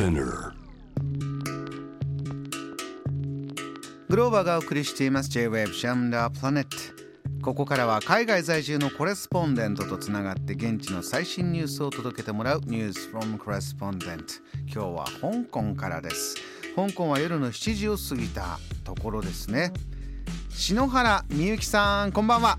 Spinner. グローバーがお送りしています。J-Wave ジャムダープラネットここからは海外在住のコレスポンデントとつながって現地の最新ニュースを届けてもらうニュース from コレスポンデント今日は香港からです。香港は夜の7時を過ぎたところですね。篠原みゆきさんこんばんは。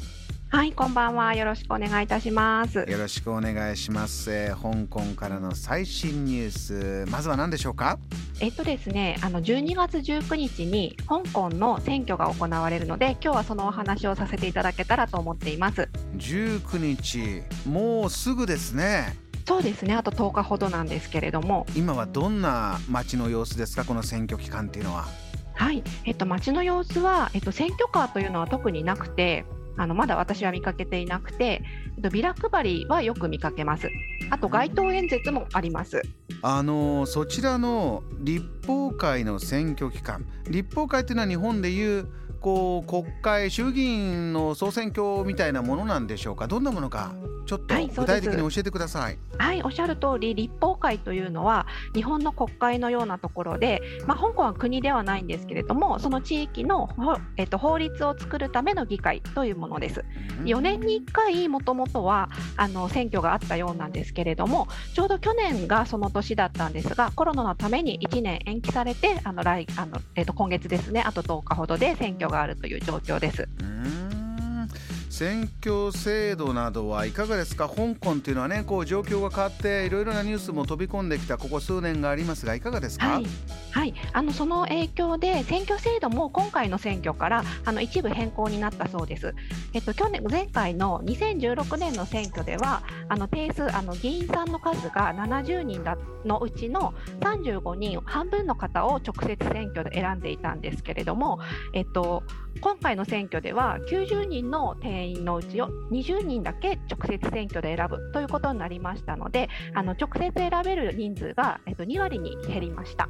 はい、こんばんは。よろしくお願いいたします。よろしくお願いします、えー香港からの最新ニュース。まずは何でしょうか？えっとですね、あの12月19日に香港の選挙が行われるので、今日はそのお話をさせていただけたらと思っています。19日。もうすぐですね。そうですね、あと10日ほどなんですけれども、今はどんな街の様子ですか？この選挙期間っていうのは。はい、えっと街の様子は、えっと選挙カーというのは特になくて、あのまだ私は見かけていなくて、えっとビラ配りはよく見かけます。あと街頭演説もあります。あのそちらの立法会の選挙期間立法会っていうのは日本でいうこう国会衆議院の総選挙みたいなものなんでしょうかどんなものかちょっと具体的に教えてください。はい、おっしゃる通り、立法会というのは日本の国会のようなところで、まあ、香港は国ではないんですけれども、その地域の、ほえっと、法律を作るための議会というものです。4年に1回、もともとはあの選挙があったようなんですけれども、ちょうど去年がその年だったんですが、コロナのために1年延期されて、あの来あのえっと、今月ですね、あと10日ほどで選挙があるという状況です。うん選挙制度などはいかがですか？香港っていうのはねこう状況が変わっていろいろなニュースも飛び込んできたここ数年がありますがいかがですか、はい、はい、あのその影響で選挙制度も今回の選挙からあの一部変更になったそうです。えっと去年前回の2016年の選挙ではあの定数あの議員さんの数が70人だのうちの35人半分の方を直接選挙で選んでいたんですけれども、えっと今回の選挙では90人の定員のうちを20人だけ直接選挙で選ぶということになりましたので、あの直接選べる人数がえっと2割に減りました。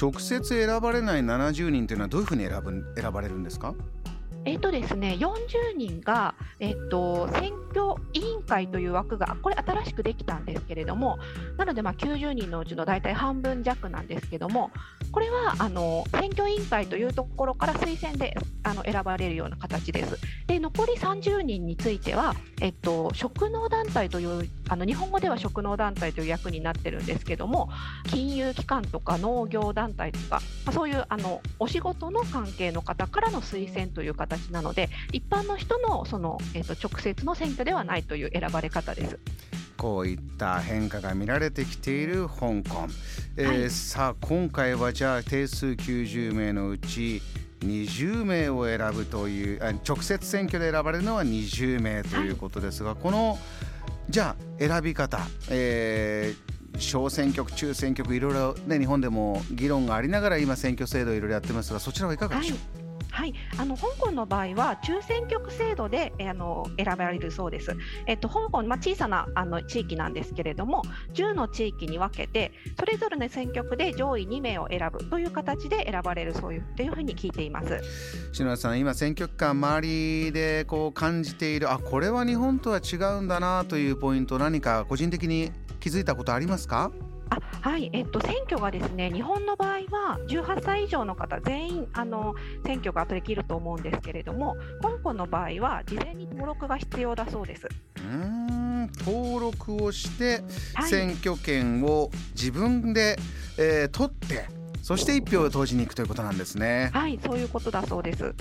直接選ばれない70人というのはどういうふうに選ぶ選ばれるんですか？えっとですね、40人が、えっと、選挙委員会という枠が、これ新しくできたんですけれども、なのでま90人のうちの大体半分弱なんですけども、これはあの選挙委員会というところから推薦であの選ばれるような形です。で、残り30人については、えっと、職能団体という、あの日本語では職能団体という役になってるんですけども、金融機関とか農業団体とか、まあ、そういうあのお仕事の関係の方からの推薦という形なので、一般の人のその、えっと直接の選挙ではないという選ばれ方です。こういった変化が見られてきている香港、えーはい。さあ今回はじゃあ定数90名のうち20名を選ぶというあ直接選挙で選ばれるのは20名ということですが、このじゃあ選び方、えー小選挙区中選挙区いろいろね日本でも議論がありながら今選挙制度いろいろやってますがそちらはいかがはいでしょう、はい、はいあの香港の場合は中選挙区制度でえーあの選ばれるそうです。えっと香港まあ小さなあの地域なんですけれども、10の地域に分けてそれぞれの選挙区で上位2名を選ぶという形で選ばれるそういうというふうに聞いています。篠原さん今選挙期間周りでこう感じているあこれは日本とは違うんだなというポイント何か個人的に気づいたことありますか？あはい、えっと、選挙がですね日本の場合は18歳以上の方全員あの選挙ができると思うんですけれども香港の場合は事前に登録が必要だそうです。うーん登録をしてはい選挙権を自分で、えー取ってそして一票を投じに行くということなんですね。はい、そういうことだそうです。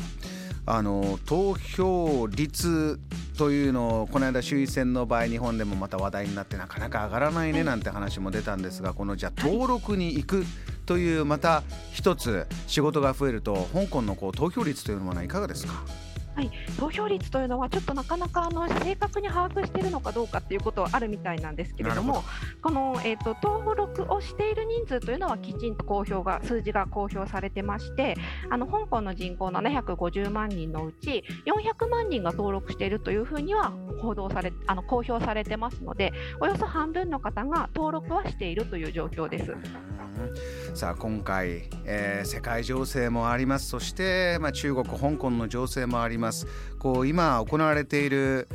あの投票率というのをこの間衆院選の場合日本でもまた話題になってなかなか上がらないねなんて話も出たんですがこのじゃあ登録に行くというまた一つ仕事が増えると香港のこう投票率というものはいかがですか？投票率というのはちょっとなかなかあの正確に把握しているのかどうかっていうことはあるみたいなんですけれどなもこの、えー、と登録をしている人数というのはきちんと公表が数字が公表されてましてあの香港の人口750万人のうち400万人が登録しているというふうには報道されあの公表されてますのでおよそ半分の方が登録はしているという状況です。さあ今回、えー世界情勢もあります。そして、まあ、中国香港の情勢もあります。こう今行われている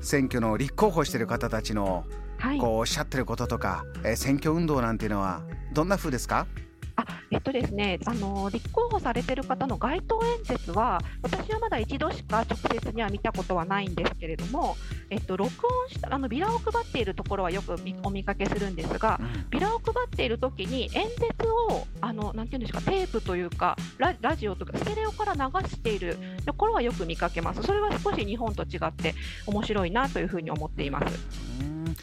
選挙の立候補している方たちのはい。こうおっしゃってることとか、えー選挙運動なんていうのはどんな風ですか？あえっとですね、あの立候補されてる方の街頭演説は、私はまだ一度しか直接には見たことはないんですけれども、えっと、録音したあのビラを配っているところはよく見お見かけするんですが、ビラを配っているときに演説をあのなんていうんですかテープというかララジオとかステレオから流しているところはよく見かけます。それは少し日本と違って面白いなというふうに思っています。うん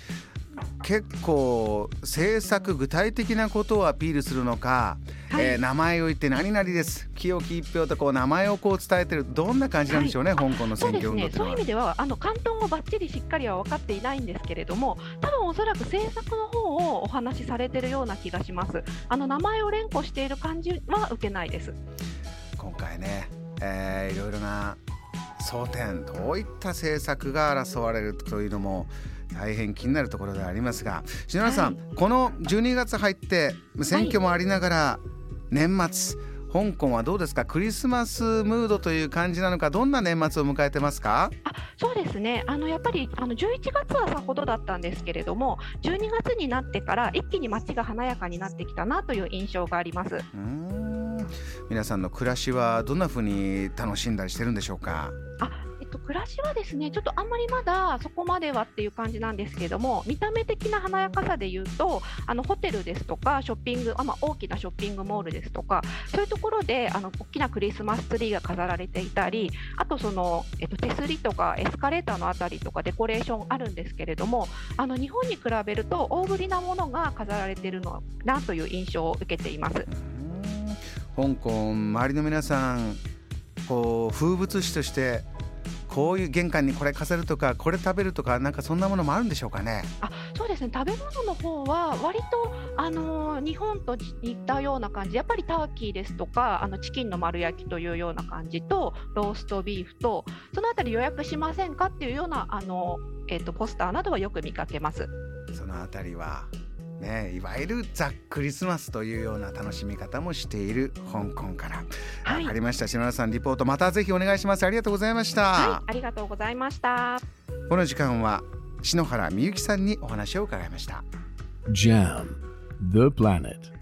結構政策具体的なことをアピールするのか、はい。えー名前を言って何々です。清き一票とこう名前をこう伝えてる。どんな感じなんでしょうね、香港の選挙運動っていうのは。そういう意味では、あの関東をばっちりしっかりは分かっていないんですけれども、多分おそらく政策の方をお話しされているような気がします。あの名前を連呼している感じは受けないです。今回ね、えーいろいろな争点どういった政策が争われるというのも大変気になるところではありますが篠原さん、はこの12月入って選挙もありながら年末、香港はどうですか？クリスマスムードという感じなのかどんな年末を迎えてますか？あそうですね、あのやっぱりあの11月はさほどだったんですけれども、12月になってから一気に街が華やかになってきたなという印象があります。皆さんの暮らしはどんな風に楽しんだりしてるんでしょうか？あえっと、暮らしはですねちょっとあんまりまだそこまではっていう感じなんですけれども見た目的な華やかさで言うとあのホテルですとかショッピングあ、まあ、大きなショッピングモールですとかそういうところであの大きなクリスマスツリーが飾られていたりあとその、えっと、手すりとかエスカレーターのあたりとかデコレーションあるんですけれどもあの日本に比べると大ぶりなものが飾られているのなという印象を受けています。香港周りの皆さんこう風物詩としてこういう玄関にこれ飾るとかこれ食べるとかなんかそんなものもあるんでしょうかね？あそうですね。食べ物の方は割と、あのー日本と似たような感じ。やっぱりターキーですとかあのチキンの丸焼きというような感じとローストビーフとそのあたり予約しませんかっていうようなあの、えー、とポスターなどはよく見かけます。そのあたりはねいわゆるザ・クリスマスというような楽しみ方もしている香港から。わ、はい。かりました。篠原さんリポートまたぜひお願いします。ありがとうございました、はい、ありがとうございました。この時間は篠原美由紀さんにお話を伺いました。Jam, the planet.